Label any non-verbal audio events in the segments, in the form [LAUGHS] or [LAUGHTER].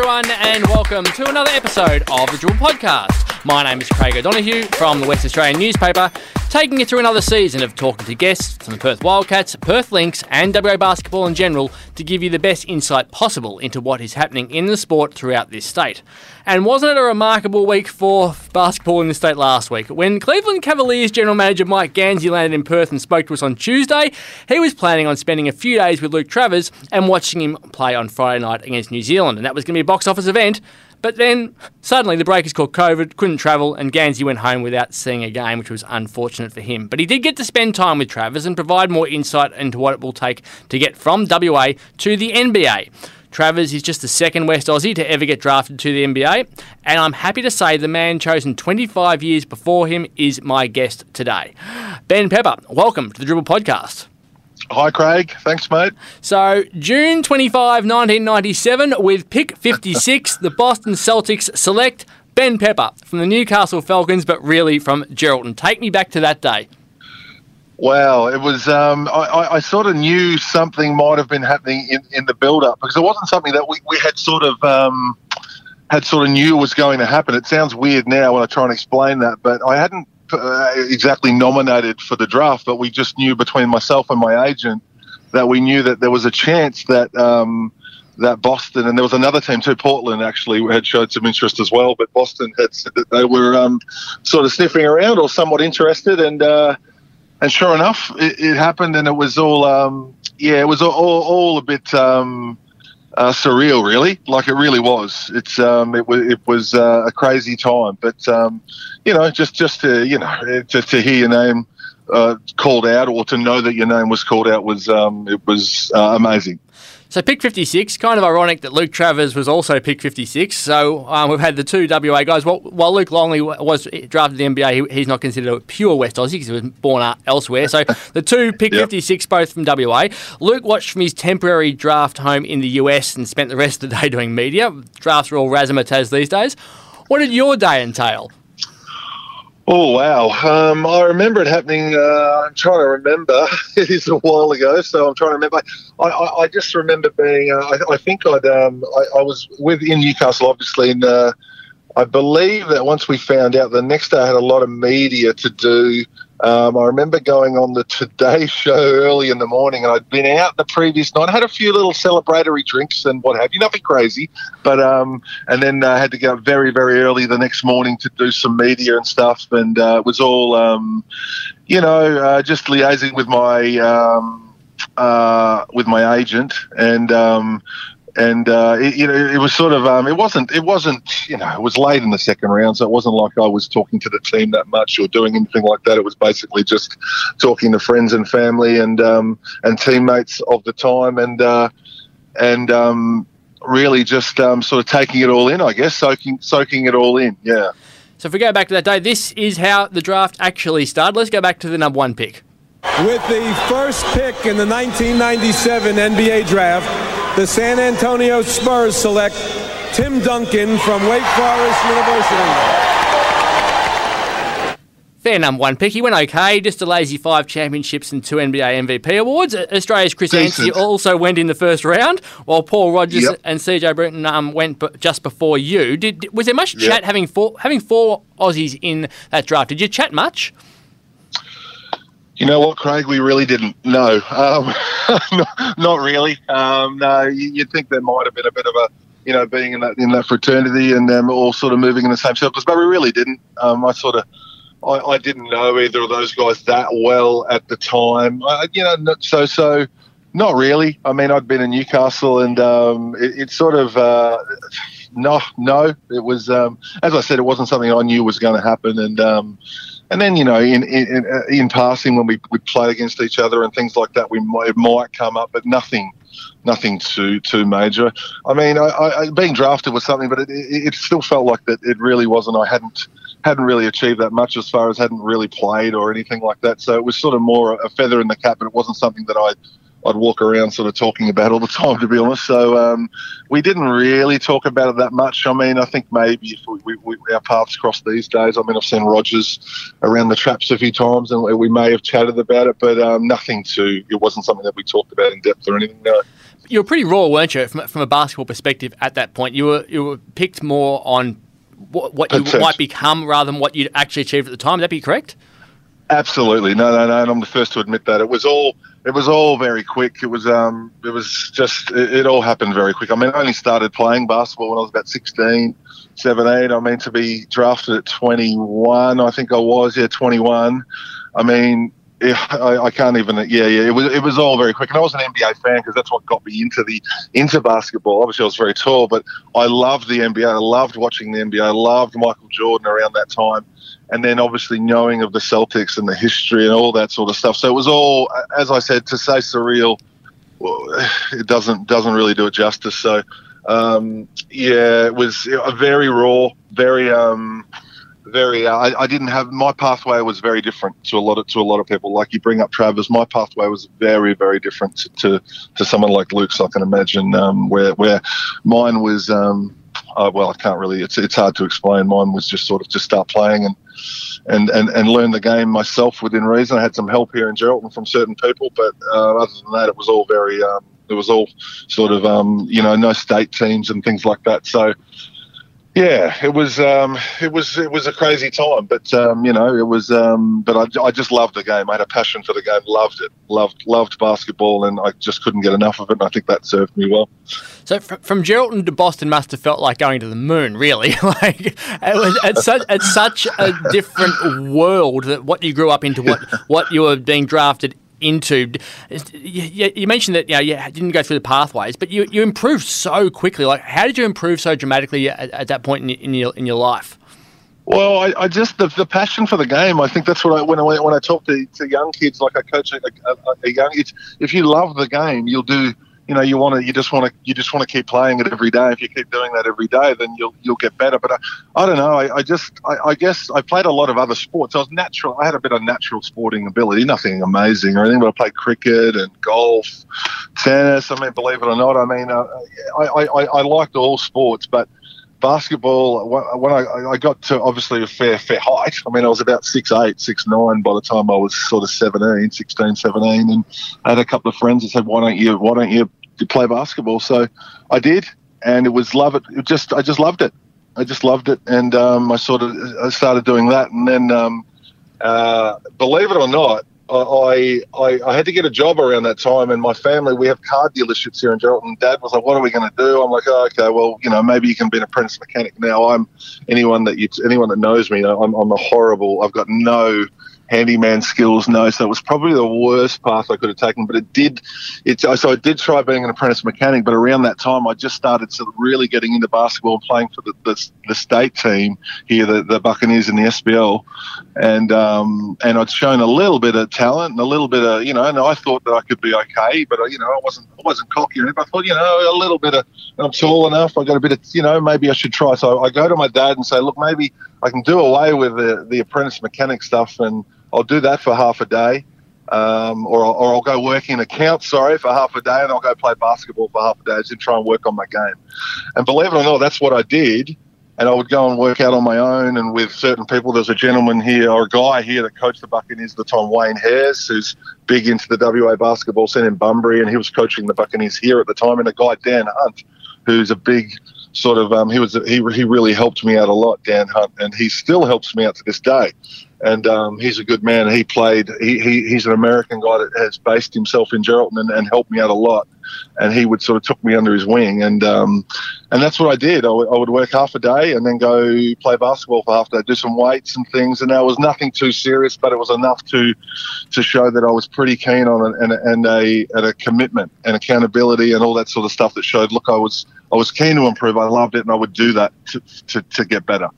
everyone, and welcome to another episode of the Dribble Podcast. My name is Craig O'Donoghue from the West Australian newspaper, taking you through another season of talking to guests from the Perth Wildcats, Perth Lynx, and WA basketball in general to give you the best insight possible into what is happening in the sport throughout this state. And wasn't it a remarkable week for basketball in the state last week? When Cleveland Cavaliers general manager Mike Gansey landed in Perth and spoke to us on Tuesday, he was planning on spending a few days with Luke Travers and watching him play on Friday night against New Zealand, and that was going to be a box office event. But then suddenly the Breakers called COVID, couldn't travel, and Gansey went home without seeing a game, which was unfortunate for him. But he did get to spend time with Travers and provide more insight into what it will take to get from WA to the NBA. Travers is just the second West Aussie to ever get drafted to the NBA, and I'm happy to say the man chosen 25 years before him is my guest today. Ben Pepper, welcome to the Dribble Podcast. Hi, Craig. Thanks, mate. So, June 25, 1997, with pick 56, [LAUGHS] the Boston Celtics select Ben Pepper from the Newcastle Falcons, but really from Geraldton. Take me back to that day. Wow, it was. Um, I, I, sort of knew something might have been happening in, in the build up because it wasn't something that we, we had sort of um, had sort of knew was going to happen. It sounds weird now when I try and explain that, but I hadn't uh, exactly nominated for the draft, but we just knew between myself and my agent that we knew that there was a chance that um, that Boston and there was another team too, Portland actually had showed some interest as well, but Boston had said that they were um, sort of sniffing around or somewhat interested and. Uh, and sure enough, it, it, happened, and it was all, um, yeah, it was all, all, all a bit um, uh, surreal, really. Like it really was. It's um, it was it was uh, a crazy time, but um, you know, just just to you know, to, to hear your name uh, called out or to know that your name was called out was um, it was uh, amazing. So pick 56, kind of ironic that Luke Travers was also pick 56. So um, we've had the two WA guys. Well, while Luke Longley was drafted the NBA, he, he's not considered a pure West Aussie because he was born elsewhere. So [LAUGHS] the two pick yep. 56, both from WA. Luke watched from his temporary draft home in the US and spent the rest of the day [LAUGHS] doing media. Drafts are all razzmatazz these days. What did your day entail? Oh wow! Um, I remember it happening. Uh, I'm trying to remember. [LAUGHS] it is a while ago, so I'm trying to remember. I, I, I just remember being. Uh, I, I, think I'd. Um, I, was with in Newcastle, obviously, and uh, I believe that once we found out, the next day I had a lot of media to do um, I remember going on the Today Show early in the morning, and I'd been out the previous night. I had a few little celebratory drinks and what have you, nothing crazy, but um, and then I uh, had to up very, very early the next morning to do some media and stuff, and uh, it was all, um, you know, uh, just liaising with my. Um, uh, with my agent, and um, and uh, it, you know it was sort of um, it wasn't it wasn't you know it was late in the second round so it wasn't like I was talking to the team that much or doing anything like that. It was basically just talking to friends and family and um, and teammates of the time and uh, and um, really just um, sort of taking it all in I guess soaking soaking it all in yeah. So if we go back to that day this is how the draft actually started. Let's go back to the number one pick. With the first pick in the 1997 NBA draft the San Antonio Spurs select Tim Duncan from Wake Forest University. Fair number one pick. He went okay, just a lazy five championships and two NBA MVP awards. Australia's Chris Anstey also went in the first round, while Paul Rogers yep. and CJ Britton um, went just before you. Did was there much yep. chat having four having four Aussies in that draft? Did you chat much? You know what, Craig? We really didn't. [LAUGHS] No, um, not, not, really. Um, no, you, would think there might have been a bit of a, you know, being in that in that fraternity and them all sort of moving in the same circles, but we really didn't. Um, I sort of, I, I, didn't know either of those guys that well at the time. I, you know, so so, not really. I mean, I'd been in Newcastle, and um, it, it, sort of. Uh, no, no, it was um, as I said, it wasn't something I knew was going to happen, and um, and then you know in in, in uh, passing when we would play against each other and things like that we might, might come up but nothing nothing too too major. I mean I, I, being drafted was something but it, it, it, still felt like that it really wasn't i hadn't hadn't really achieved that much as far as hadn't really played or anything like that. So it was sort of more a feather in the cap but it wasn't something that i I'd walk around sort of talking about all the time, to be honest. So um, we didn't really talk about it that much. I mean, I think maybe if we, we, we, our paths crossed these days, I mean, I've seen Rogers around the traps a few times and we may have chatted about it, but um, nothing to, it wasn't something that we talked about in depth or anything, no. you were pretty raw, weren't you, from, from a basketball perspective at that point? You were you were picked more on what, what you might become rather than what you'd actually achieved at the time. Would that be correct? Absolutely, no, no, no. And I'm the first to admit that it was all it was all very quick. It was um it was just it, it all happened very quick. I mean, I only started playing basketball when I was about 16, 17. I mean, to be drafted at 21, I think I was yeah 21. I mean, yeah, I, I, can't even. Yeah, yeah. It was it was all very quick, and I was an NBA fan because that's what got me into the into basketball. Obviously, I was very tall, but I loved the NBA. I loved watching the NBA. I loved Michael Jordan around that time, and then obviously knowing of the Celtics and the history and all that sort of stuff. So it was all, as I said, to say surreal, [SIGHS] it doesn't doesn't really do it justice. So um, yeah, it was a very raw, very. Um, very. Uh, I, I, didn't have my pathway was very different to a lot of to a lot of people. Like you bring up Travers, my pathway was very very different to to, to someone like Luke's. I can imagine um, where where mine was. Um, uh, well, I can't really. It's it's hard to explain. Mine was just sort of just start playing and and and and learn the game myself within reason. I had some help here in Geraldton from certain people, but uh, other than that, it was all very. Um, it was all sort of um, you know no state teams and things like that. So yeah, it was um, it was it was a crazy time, but um, you know it was. Um, but I, I just loved the game. I had a passion for the game. Loved it. Loved loved basketball, and I just couldn't get enough of it. And I think that served me well. So from, from Geraldton to Boston must have felt like going to the moon. Really, [LAUGHS] like it was it's such, it's such a different world that what you grew up into, what what you were being drafted into. You, you, mentioned that you, know, you didn't go through the pathways, but you, you improved so quickly. Like, how did you improve so dramatically at, at that point in, in, your in your life? Well, I, I just the, the, passion for the game. I think that's what I when I when I talk to, to young kids, like I coach a, a, a young. if you love the game, you'll do you know you want to you just want to you just want to keep playing it every day. If you keep doing that every day, then you'll you'll get better. But I, I don't know. I, I just I, I, guess I played a lot of other sports. I was natural. I had a bit of natural sporting ability. Nothing amazing or anything, but I played cricket and golf, tennis. I mean, believe it or not, I mean, uh, I, I I liked all sports, but basketball when I, I got to obviously a fair fair height i mean i was about six eight six nine by the time i was sort of 17 16 17 and i had a couple of friends that said why don't you why don't you to play basketball. So I did, and it was love it. it just I just loved it. I just loved it, and um, I sort of I started doing that, and then um, uh, believe it or not, I, I, I had to get a job around that time, and my family we have car dealerships here in Geraldton. Dad was like, "What are we going to do?" I'm like, oh, "Okay, well, you know, maybe you can be an apprentice mechanic." Now I'm anyone that you anyone that knows me, I'm, I'm a horrible. I've got no handyman skills. No, so it was probably the worst path I could have taken. But it did, it so I did try being an apprentice mechanic. But around that time, I just started sort of really getting into basketball and playing for the, the, the state team here, the, the Buccaneers in the SBL, and um, and I'd shown a little bit of talent and a little bit of you know, and I thought that I could be okay, but you know, I wasn't I wasn't cocky or anything. I thought you know a little bit of I'm tall enough. I got a bit of you know maybe I should try. So I go to my dad and say, look, maybe I can do away with the the apprentice mechanic stuff and I'll do that for half a day, um, or, or I'll go work in accounts, sorry, for half a day, and I'll go play basketball for half a day and try and work on my game. And believe it or not, that's what I did. And I would go and work out on my own and with certain people. There's a gentleman here or a guy here that coached the Buccaneers at the time, Wayne Hares, who's big into the WA basketball scene in Bunbury, and he was coaching the Buccaneers here at the time. And a guy, Dan Hunt, who's a big sort of um, he was he, he really helped me out a lot, Dan Hunt, and he still helps me out to this day and um, he's a good man. He played. He, he, he's an American guy that has based himself in Geraldton and, and, helped me out a lot. And he would sort of took me under his wing, and um, and that's what I did. I, I would work half a day and then go play basketball for half a day, do some weights and things. And that was nothing too serious, but it was enough to to show that I was pretty keen on it and, and a and a commitment and accountability and all that sort of stuff that showed. Look, I was I was keen to improve. I loved it, and I would do that to, to, to get better.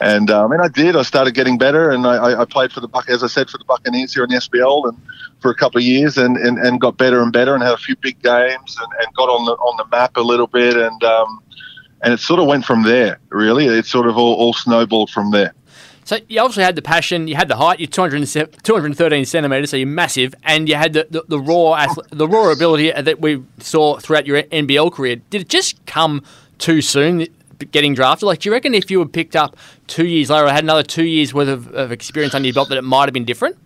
And um, and I did. I started getting better, and I, I played for the as I said, for the Buccaneers here in the SBL, and for a couple of years, and, and, and got better and better, and had a few big games, and, and got on the on the map a little bit, and um, and it sort of went from there. Really, it sort of all, all snowballed from there. So you obviously had the passion, you had the height, you're 213 centimetres, so you're massive, and you had the, the, the raw the raw ability that we saw throughout your NBL career. Did it just come too soon, getting drafted? Like, do you reckon if you were picked up two years later or had another two years worth of, of experience under your belt that it might have been different?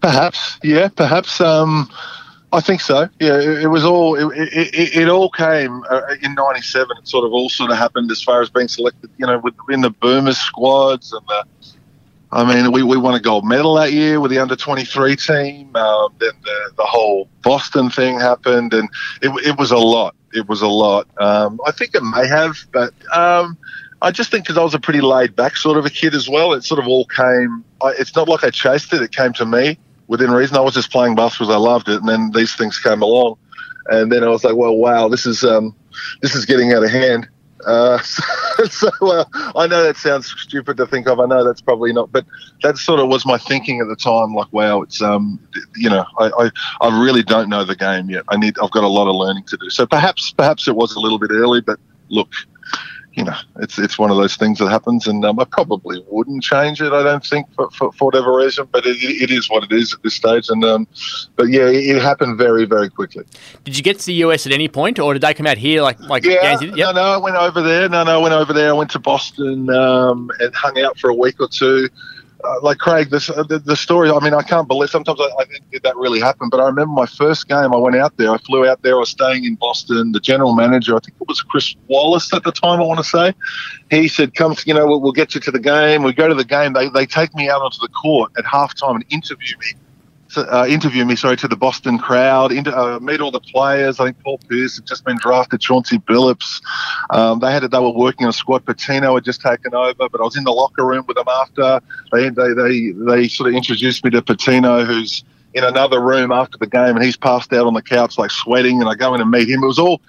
Perhaps, yeah, perhaps. Um, I think so. Yeah, it, it was all. It, it, it all came uh, in '97. It sort of all sort of happened as far as being selected. You know, within the Boomers squads and the. I mean, we, we won a gold medal that year with the under 23 team. Um, then the, the whole Boston thing happened, and it, it was a lot. It was a lot. Um, I think it may have, but um, I just think because I was a pretty laid back sort of a kid as well, it sort of all came. I, it's not like I chased it; it came to me within reason. I was just playing basketball because I loved it, and then these things came along, and then I was like, well, wow, this is um, this is getting out of hand. Uh, [LAUGHS] so, so uh, I know that sounds stupid to think of. I know that's probably not, but that sort of was my thinking at the time. Like, wow, it's um, you know, I, I, I really don't know the game yet. I need, I've got a lot of learning to do. So perhaps perhaps it was a little bit early, but look, you know, it's it's one of those things that happens, and um, I probably wouldn't change it. I don't think for, for, for whatever reason, but it, it is what it is at this stage. And um, but yeah, it, happened very very quickly. Did you get to the US at any point, or did they come out here like like? Yeah, yep. no, no, I went over there. No, no, I went over there. I went to Boston um, and hung out for a week or two like Craig, this, uh, the, the, story. I mean, I can't believe. Sometimes I, I think did that really happen, but I remember my first game. I went out there. I flew out there. I was staying in Boston. The general manager, I think it was Chris Wallace at the time. I want to say, he said, "Come, you know, we'll, we'll get you to the game." We go to the game. They they take me out onto the court at halftime and interview me uh, interview me, sorry, to the Boston crowd, uh, meet all the players. I think Paul Pierce had just been drafted, Chauncey Billups. Um, they had they were working on a squad. Pitino had just taken over, but I was in the locker room with them after. They they they, they sort of introduced me to Pitino, who's in another room after the game, and he's passed out on the couch like sweating. And I go in and meet him. It was all.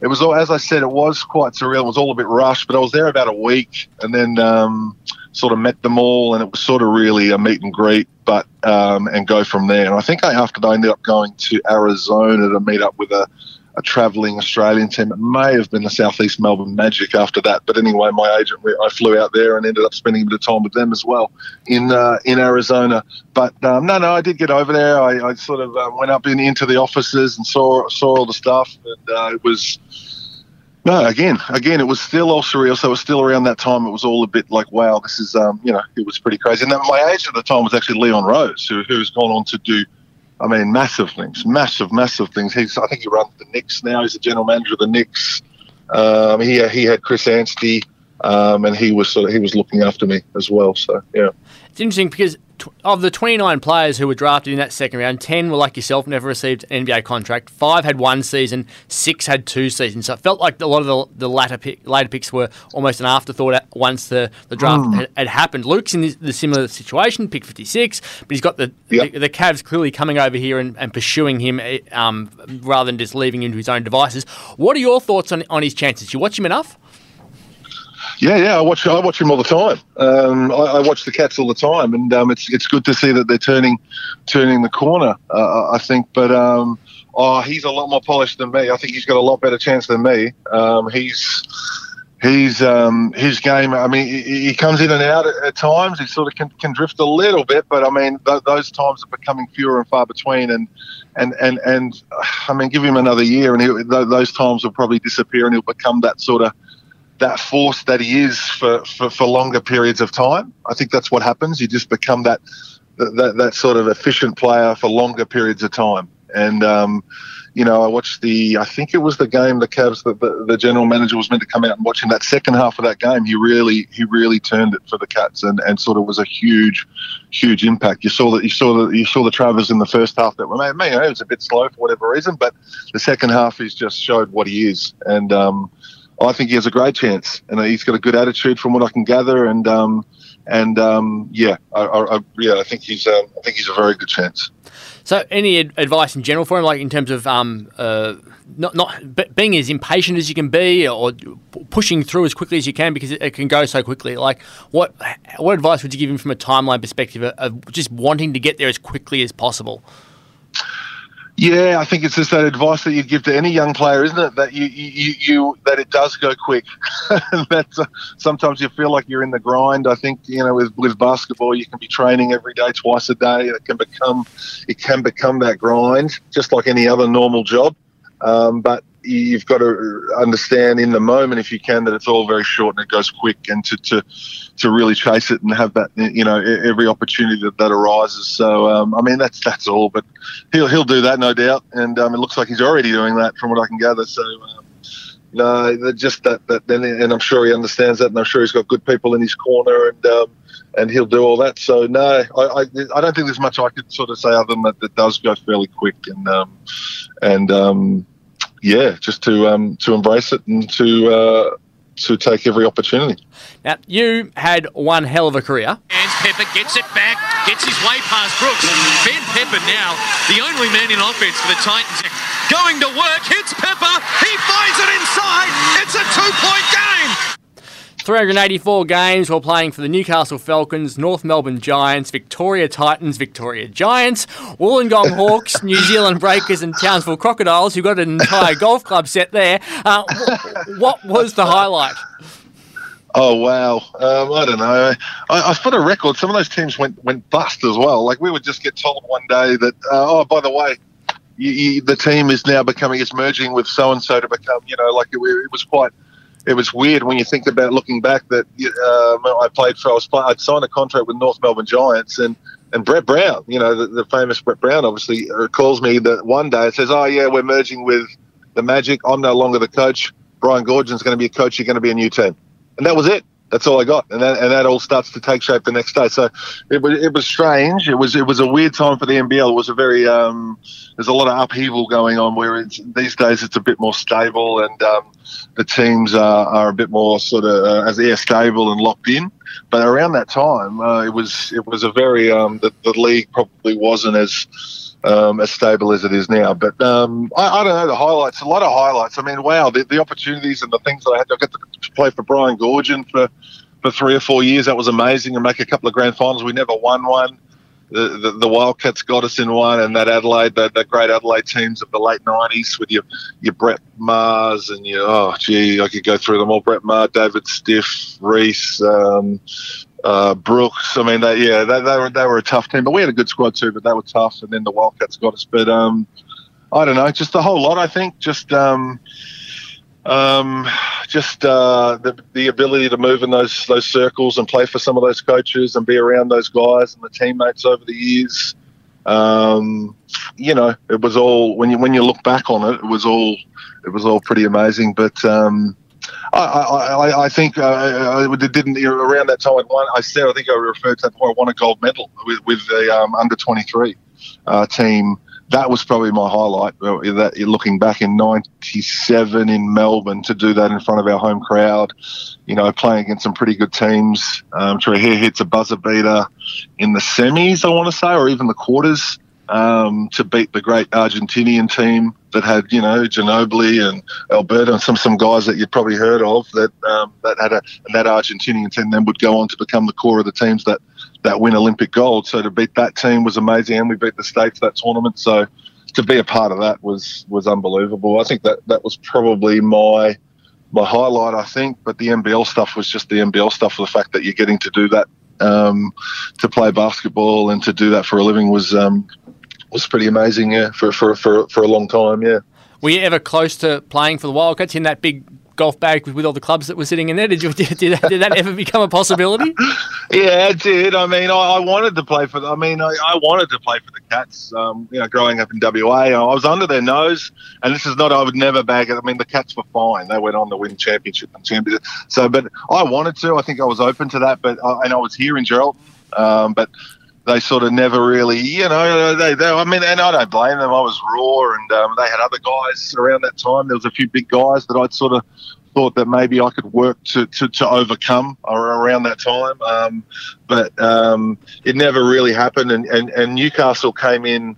It was all, as I said, it was quite surreal. It was all a bit rushed, but I was there about a week, and then um, sort of met them all, and it was sort of really a meet and greet, but um, and go from there. And I think I, after that, I ended up going to Arizona to meet up with a, a travelling Australian team. It may have been the Southeast Melbourne Magic after that, but anyway, my agent, I flew out there and ended up spending a bit of time with them as well in uh, in Arizona. But um, no, no, I did get over there. I, I sort of um, went up in, into the offices and saw saw all the stuff, and uh, it was no, again, again, it was still all surreal. So it was still around that time. It was all a bit like, wow, this is, um, you know, it was pretty crazy. And my agent at the time was actually Leon Rose, who, who's gone on to do, I mean, massive things, massive, massive things. He's, I think he runs the Knicks now. He's the general manager of the Knicks. Um, he he had Chris Anstey, um, and he was sort of, he was looking after me as well. So yeah, it's interesting because of the 29 players who were drafted in that second round, 10 were like yourself, never received an NBA contract. Five had one season, six had two seasons. So it felt like a lot of the, the latter pick, later picks were almost an afterthought once the, the draft mm. had, had, happened. Luke's in the, the, similar situation, pick 56, but he's got the, yep. the, the, Cavs clearly coming over here and, and pursuing him eh, um, rather than just leaving him to his own devices. What are your thoughts on, on his chances? You watch him enough? Yeah, yeah, I watch I watch him all the time. Um, I, I, watch the Cats all the time, and um, it's it's good to see that they're turning turning the corner. Uh, I think, but um, oh, he's a lot more polished than me. I think he's got a lot better chance than me. Um, he's he's um, his game. I mean, he, he comes in and out at, at, times. He sort of can, can drift a little bit, but I mean, th- those times are becoming fewer and far between. And and and and I mean, give him another year, and he, th- those times will probably disappear, and he'll become that sort of that force that he is for, for, for, longer periods of time. I think that's what happens. You just become that that, that sort of efficient player for longer periods of time. And um, you know, I watched the I think it was the game the Cavs that the, the, general manager was meant to come out and watch in that second half of that game. He really he really turned it for the Cats and, and sort of was a huge huge impact. You saw that you saw that you saw the Travers in the first half that were maybe it was a bit slow for whatever reason, but the second half he's just showed what he is and. Um, I think he has a great chance, and he's got a good attitude from what I can gather. And um, and um, yeah, I, I, yeah, I think he's um, I think he's a very good chance. So, any advice in general for him, like in terms of um, uh, not not being as impatient as you can be, or pushing through as quickly as you can because it, can go so quickly. Like, what what advice would you give him from a timeline perspective of just wanting to get there as quickly as possible? Yeah, I think it's just that advice that you give to any young player, isn't it? That you you, you that it does go quick. [LAUGHS] that uh, sometimes you feel like you're in the grind. I think you know with with basketball, you can be training every day, twice a day. It can become it can become that grind, just like any other normal job. Um, but you've got to understand in the moment, if you can, that it's all very short and it goes quick, and to to, to really chase it and have that, you know, every opportunity that, that arises. So, um, I mean, that's that's all. But he'll he'll do that, no doubt, and um, it looks like he's already doing that from what I can gather. So. Um, no, just that, that, then, and I'm sure he understands that, and I'm sure he's got good people in his corner, and um, and he'll do all that. So no, I, I, I don't think there's much I could sort of say other than that. That does go fairly quick, and um, and um, yeah, just to um, to embrace it and to uh, to take every opportunity. Now you had one hell of a career. And Pepper gets it back, gets his way past Brooks. Ben Pepper now the only man in offense for the Titans. Going to work, hits Pepper, he finds it inside. It's a two-point game. 384 games while playing for the Newcastle Falcons, North Melbourne Giants, Victoria Titans, Victoria Giants, Wollongong [LAUGHS] Hawks, New Zealand Breakers, and Townsville Crocodiles, who got an entire golf club set there. Uh, what was the highlight? Oh wow! Um, I don't know. I, I put a record. Some of those teams went went bust as well. Like we would just get told one day that, uh, oh, by the way, you, you, the team is now becoming, it's merging with so and so to become, you know, like it, it was quite it was weird when you think about looking back that uh, I played for. I was I'd signed a contract with North Melbourne Giants and. And Brett Brown, you know, the, the famous Brett Brown, obviously uh, calls me that one day and says, "Oh yeah, we're merging with the Magic. I'm no longer the coach. Brian Goorjian's going to be a coach. You're going to be a new team." And that was it that's all I got, and that, and that all starts to take shape the next day. So it was it was strange. It was it was a weird time for the NBL. It was a very um, there's a lot of upheaval going on. Where these days it's a bit more stable, and um, the teams are, are a bit more sort of uh, as air stable and locked in. But around that time, uh, it was it was a very um, the, the league probably wasn't as um, as stable as it is now. But um, I, I, don't know the highlights. A lot of highlights. I mean, wow, the, the opportunities and the things that I had. to get to play for Brian Goorjian for for three or four years. That was amazing, and make a couple of grand finals. We never won one. The, the, the Wildcats got us in one, and that Adelaide, that, the great Adelaide teams of the late '90s with your your Brett Maher and your oh gee, I could go through them all. Brett Maher, David Stiff, Reese, um, uh, Brooks. I mean, they, yeah, they, they, were they were a tough team, but we had a good squad too. But they were tough, and then the Wildcats got us. But um, I don't know, just the whole lot. I think just um, um, just uh, the the ability to move in those those circles and play for some of those coaches and be around those guys and the teammates over the years. Um, you know, it was all when you when you look back on it, it was all it was all pretty amazing. But um, I, I, I think uh, I didn't around that time. One, I said I think I referred to that point. I won a gold medal with with the um, under twenty three uh, team. That was probably my highlight. Uh, that looking back in '97 in Melbourne to do that in front of our home crowd, you know, playing against some pretty good teams. Um, Trahir hits a buzzer beater in the semis, I want to say, or even the quarters um, to beat the great Argentinian team that had you know Ginobili and Oberto and some some guys that you'd probably heard of that um, that had a and that Argentinian team then would go on to become the core of the teams that that win Olympic gold. So to beat that team was amazing, and we beat the states that tournament. So to be a part of that was was unbelievable. I think that that was probably my my highlight. I think, but the NBL stuff was just the NBL stuff. For the fact that you're getting to do that um, to play basketball and to do that for a living was um, was pretty amazing. Yeah, for for for for a long time. Yeah. Were you ever close to playing for the Wildcats in that big golf bag with, with all the clubs that were sitting in there? Did you [LAUGHS] did, did, did that ever become a possibility? [LAUGHS] yeah, it did. I mean, I, I, wanted to play for. I mean, I, I wanted to play for the Cats. Um, you know, growing up in WA, I was under their nose, and this is not. I would never bag it. I mean, the Cats were fine. They went on to win championship and championship. So, but I wanted to. I think I was open to that. But I, and I was here in Geraldton. Um, but they sort of never really, you know, they, they I mean, and I don't blame them. I was raw, and um, they had other guys around that time. There was a few big guys that I'd sort of thought that maybe I could work to, to, to overcome around that time. Um, but um, it never really happened, and, and, and Newcastle came in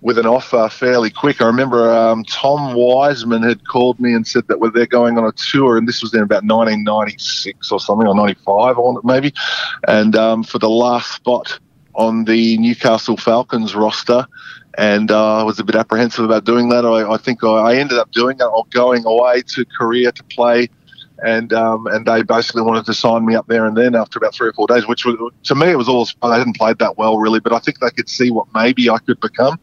with an offer fairly quick. I remember um, Tom Wisman had called me and said that they're going on a tour, and this was in about 1996 or something, or 95, or maybe. And um, for the last spot on the Newcastle Falcons roster, and uh, I was a bit apprehensive about doing that. I, I think I, ended up doing it or going away to Korea to play and um, and they basically wanted to sign me up there and then after about three or four days, which was to me it was all I hadn't played that well really, but I think they could see what maybe I could become,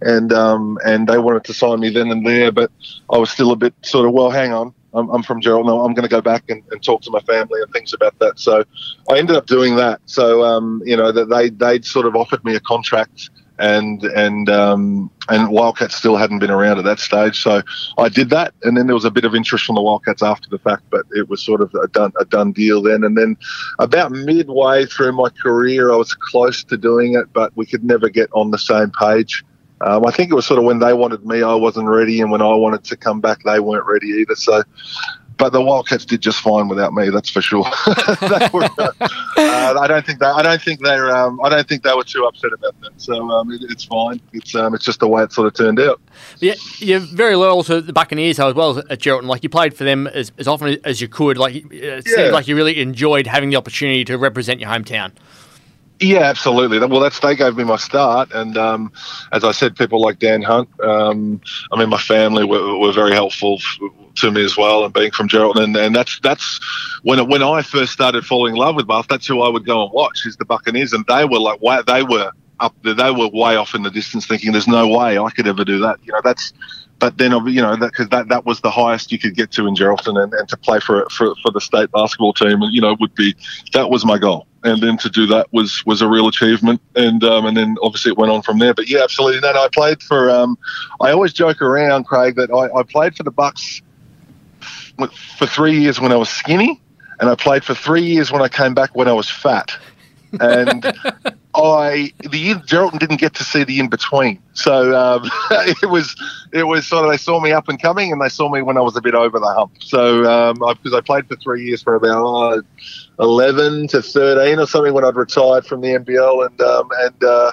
and um, and they wanted to sign me then and there, but I was still a bit sort of well, hang on. I'm, I'm from Gerald. I'm going to go back and, and, talk to my family and things about that. So I ended up doing that. So um, you know that they they'd sort of offered me a contract and and um, and Wildcats still hadn't been around at that stage. So I did that, and then there was a bit of interest from the Wildcats after the fact, but it was sort of a done a done deal then. And then about midway through my career, I was close to doing it, but we could never get on the same page. Um, I think it was sort of when they wanted me, I wasn't ready, and when I wanted to come back, they weren't ready either. So but the Wildcats did just fine without me. That's for sure. [LAUGHS] were, uh, I don't think they. I don't think they're. Um, I don't think they were too upset about that. So um, it, it's fine. It's um, it's just the way it sort of turned out. Yeah, you're very loyal to the Buccaneers as well at Geraldton. Like you played for them as, as often as you could. Like it yeah. seemed like you really enjoyed having the opportunity to represent your hometown. Yeah, absolutely. Well, that's they gave me my start, and um, as I said, people like Dan Hunt. Um, I mean, my family were, were very helpful to me as well, and being from Geraldton, and, and that's that's when when I first started falling in love with Bath. That's who I would go and watch is the Buccaneers, and they were like they were up they were way off in the distance, thinking there's no way I could ever do that. You know, that's but then you know that because that, that was the highest you could get to in Geraldton, and, and to play for, for for the state basketball team, you know, would be that was my goal, and then to do that was was a real achievement, and um, and then obviously it went on from there. But yeah, absolutely. No, no I played for. Um, I always joke around, Craig, that I, I played for the Bucks for three years when I was skinny, and I played for three years when I came back when I was fat and [LAUGHS] I the Geraldton didn't get to see the in between. So um, [LAUGHS] it was it was sort of they saw me up and coming, and they saw me when I was a bit over the hump. So um, because I, I, played for three years for about uh, eleven to thirteen or something when I'd retired from the NBL, and um, and. Uh,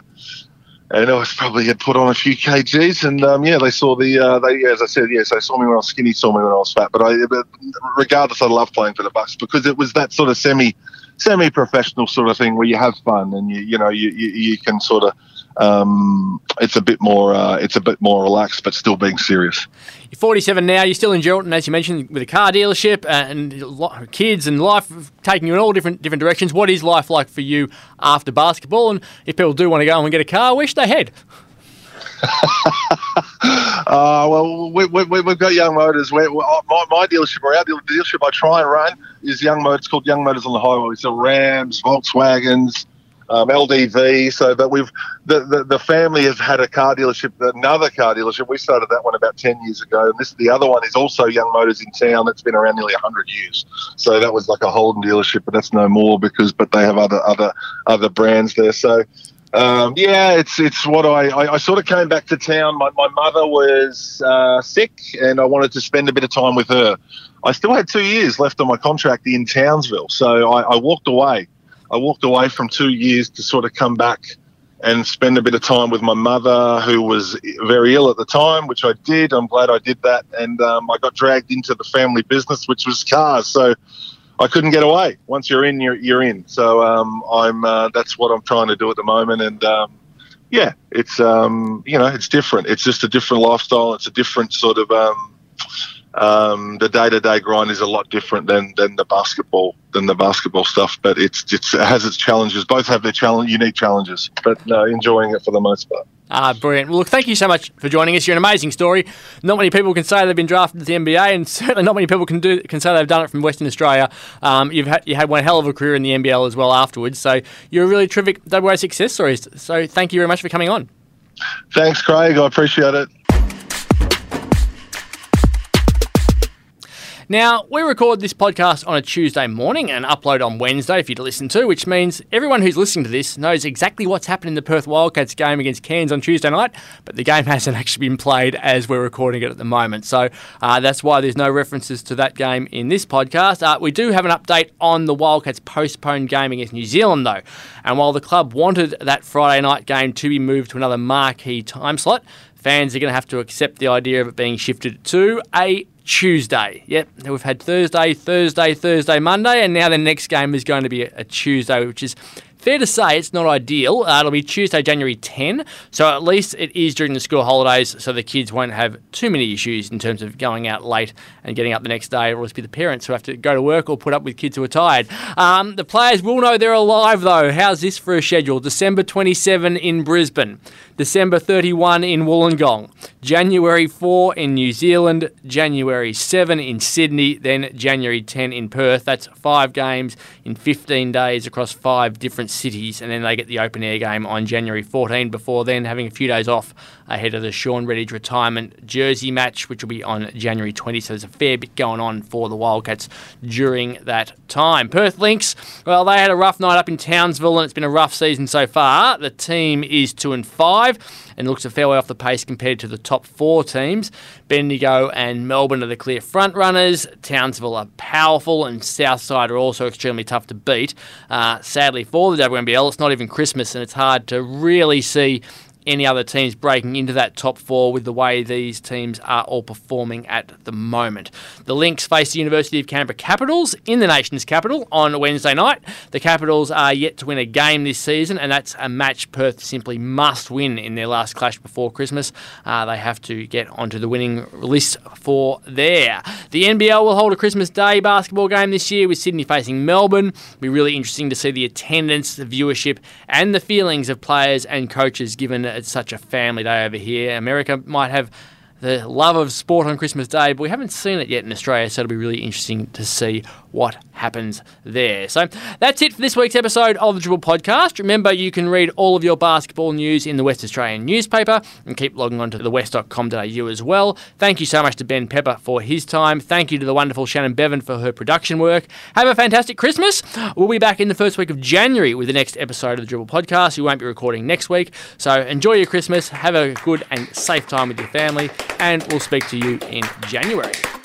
and I was probably had put on a few kgs, and um, yeah, they saw the uh, they as I said, yes, they saw me when I was skinny, saw me when I was fat. But I, but regardless, I love playing for the Bucks because it was that sort of semi semi-professional sort of thing where you have fun and you you know you you, you can sort of um, it's a bit more uh, it's a bit more relaxed but still being serious. You're 47 now. You're still in Geraldton, as you mentioned, with a car dealership and kids and life taking you in all different different directions. What is life like for you after basketball? And if people do want to go and get a car, should they head? [LAUGHS] uh, well, we, have we, got Young Motors. We're, my, my dealership, or our dealership I try and run, is Young Motors, called Young Motors on the Highway. We sell Rams, Volkswagens, um, LDV. So that we've the, the, the family has had a car dealership, another car dealership. We started that one about ten years ago, and this the other one is also Young Motors in town. That's been around nearly hundred years. So that was like a Holden dealership, but that's no more because but they have other other other brands there. So um, yeah, it's it's what I, I, I sort of came back to town. My, my mother was uh, sick, and I wanted to spend a bit of time with her. I still had two years left on my contract in Townsville, so I, I walked away. I walked away from two years to sort of come back and spend a bit of time with my mother, who was very ill at the time, which I did. I'm glad I did that, and um, I got dragged into the family business, which was cars. So I couldn't get away. Once you're in, you're, you're in. So um, I'm uh, that's what I'm trying to do at the moment, and um, yeah, it's um, you know it's different. It's just a different lifestyle. It's a different sort of um, um, the day to day grind is a lot different than than the basketball than the basketball stuff. But it's, it's it has its challenges. Both have their challenge, unique challenges. But no, enjoying it for the most part. Ah, brilliant. Well, look, thank you so much for joining us. You're an amazing story. Not many people can say they've been drafted to the NBA, and certainly not many people can do can say they've done it from Western Australia. Um, you've had you had one hell of a career in the NBL as well afterwards. So you're a really terrific WA success story. So thank you very much for coming on. Thanks, Craig. I appreciate it. Now, we record this podcast on a Tuesday morning and upload on Wednesday for you to listen to, which means everyone who's listening to this knows exactly what's happened in the Perth Wildcats game against Cairns on Tuesday night, but the game [LAUGHS] hasn't actually been played as we're recording it at the moment. So uh, that's why there's no references to that game in this podcast. Uh, we do have an update on the Wildcats postponed game against New Zealand, though. And while the club wanted that Friday night game to be moved to another marquee time slot, fans are going to have to accept the idea of it being shifted to a Tuesday. Yep, we've had Thursday, Thursday, Thursday, Monday, and now the next game is going to be a Tuesday, which is Fair to say it's not ideal. Uh, it'll be Tuesday, January 10, so at least it is during the school holidays, so the kids won't have too many issues in terms of going out late and getting up the next day. It'll just be the parents who have to go to work or put up with kids who are tired. Um, the players will know they're alive, though. How's this for a schedule? December 27 in Brisbane, December 31 in Wollongong, January 4 in New Zealand, January 7 in Sydney, then January 10 in Perth. That's five games in 15 days across five different cities, and then they get the open air game on January 14 before then having a few days off ahead of the Shaun Redhage retirement jersey match, which will be on January 20. So there's a fair bit going on for the Wildcats during that time. Perth Lynx, well, they had a rough night up in Townsville, and it's been a rough season so far. The team is two and five and looks a fair way off the pace compared to the top four teams. Bendigo and Melbourne are the clear front runners. Townsville are powerful, and Southside are also extremely tough to beat. Uh, sadly for the WNBL, it's not even Christmas, and it's hard to really see any other teams breaking into that top four with the way these teams are all performing at the moment. The Lynx face the University of Canberra Capitals in the nation's capital on Wednesday night. The Capitals are yet to win a game this season, and that's a match Perth simply must win in their last clash before Christmas. Uh, they have to get onto the winning list for there. The NBL will hold a Christmas Day basketball game this year with Sydney facing Melbourne. It'll be really interesting to see the attendance, the viewership, and the feelings of players and coaches given it's such a family day over here. America might have the love of sport on Christmas Day, but we haven't seen it yet in Australia, so it'll be really interesting to see what happens there. So that's it for this week's episode of the Dribble Podcast. Remember, you can read all of your basketball news in the West Australian newspaper and keep logging on to thewest.com.au as well. Thank you so much to Ben Pepper for his time. Thank you to the wonderful Shannon Bevan for her production work. Have a fantastic Christmas. We'll be back in the first week of January with the next episode of the Dribble Podcast. We won't be recording next week. So enjoy your Christmas. Have a good and safe time with your family and we'll speak to you in January.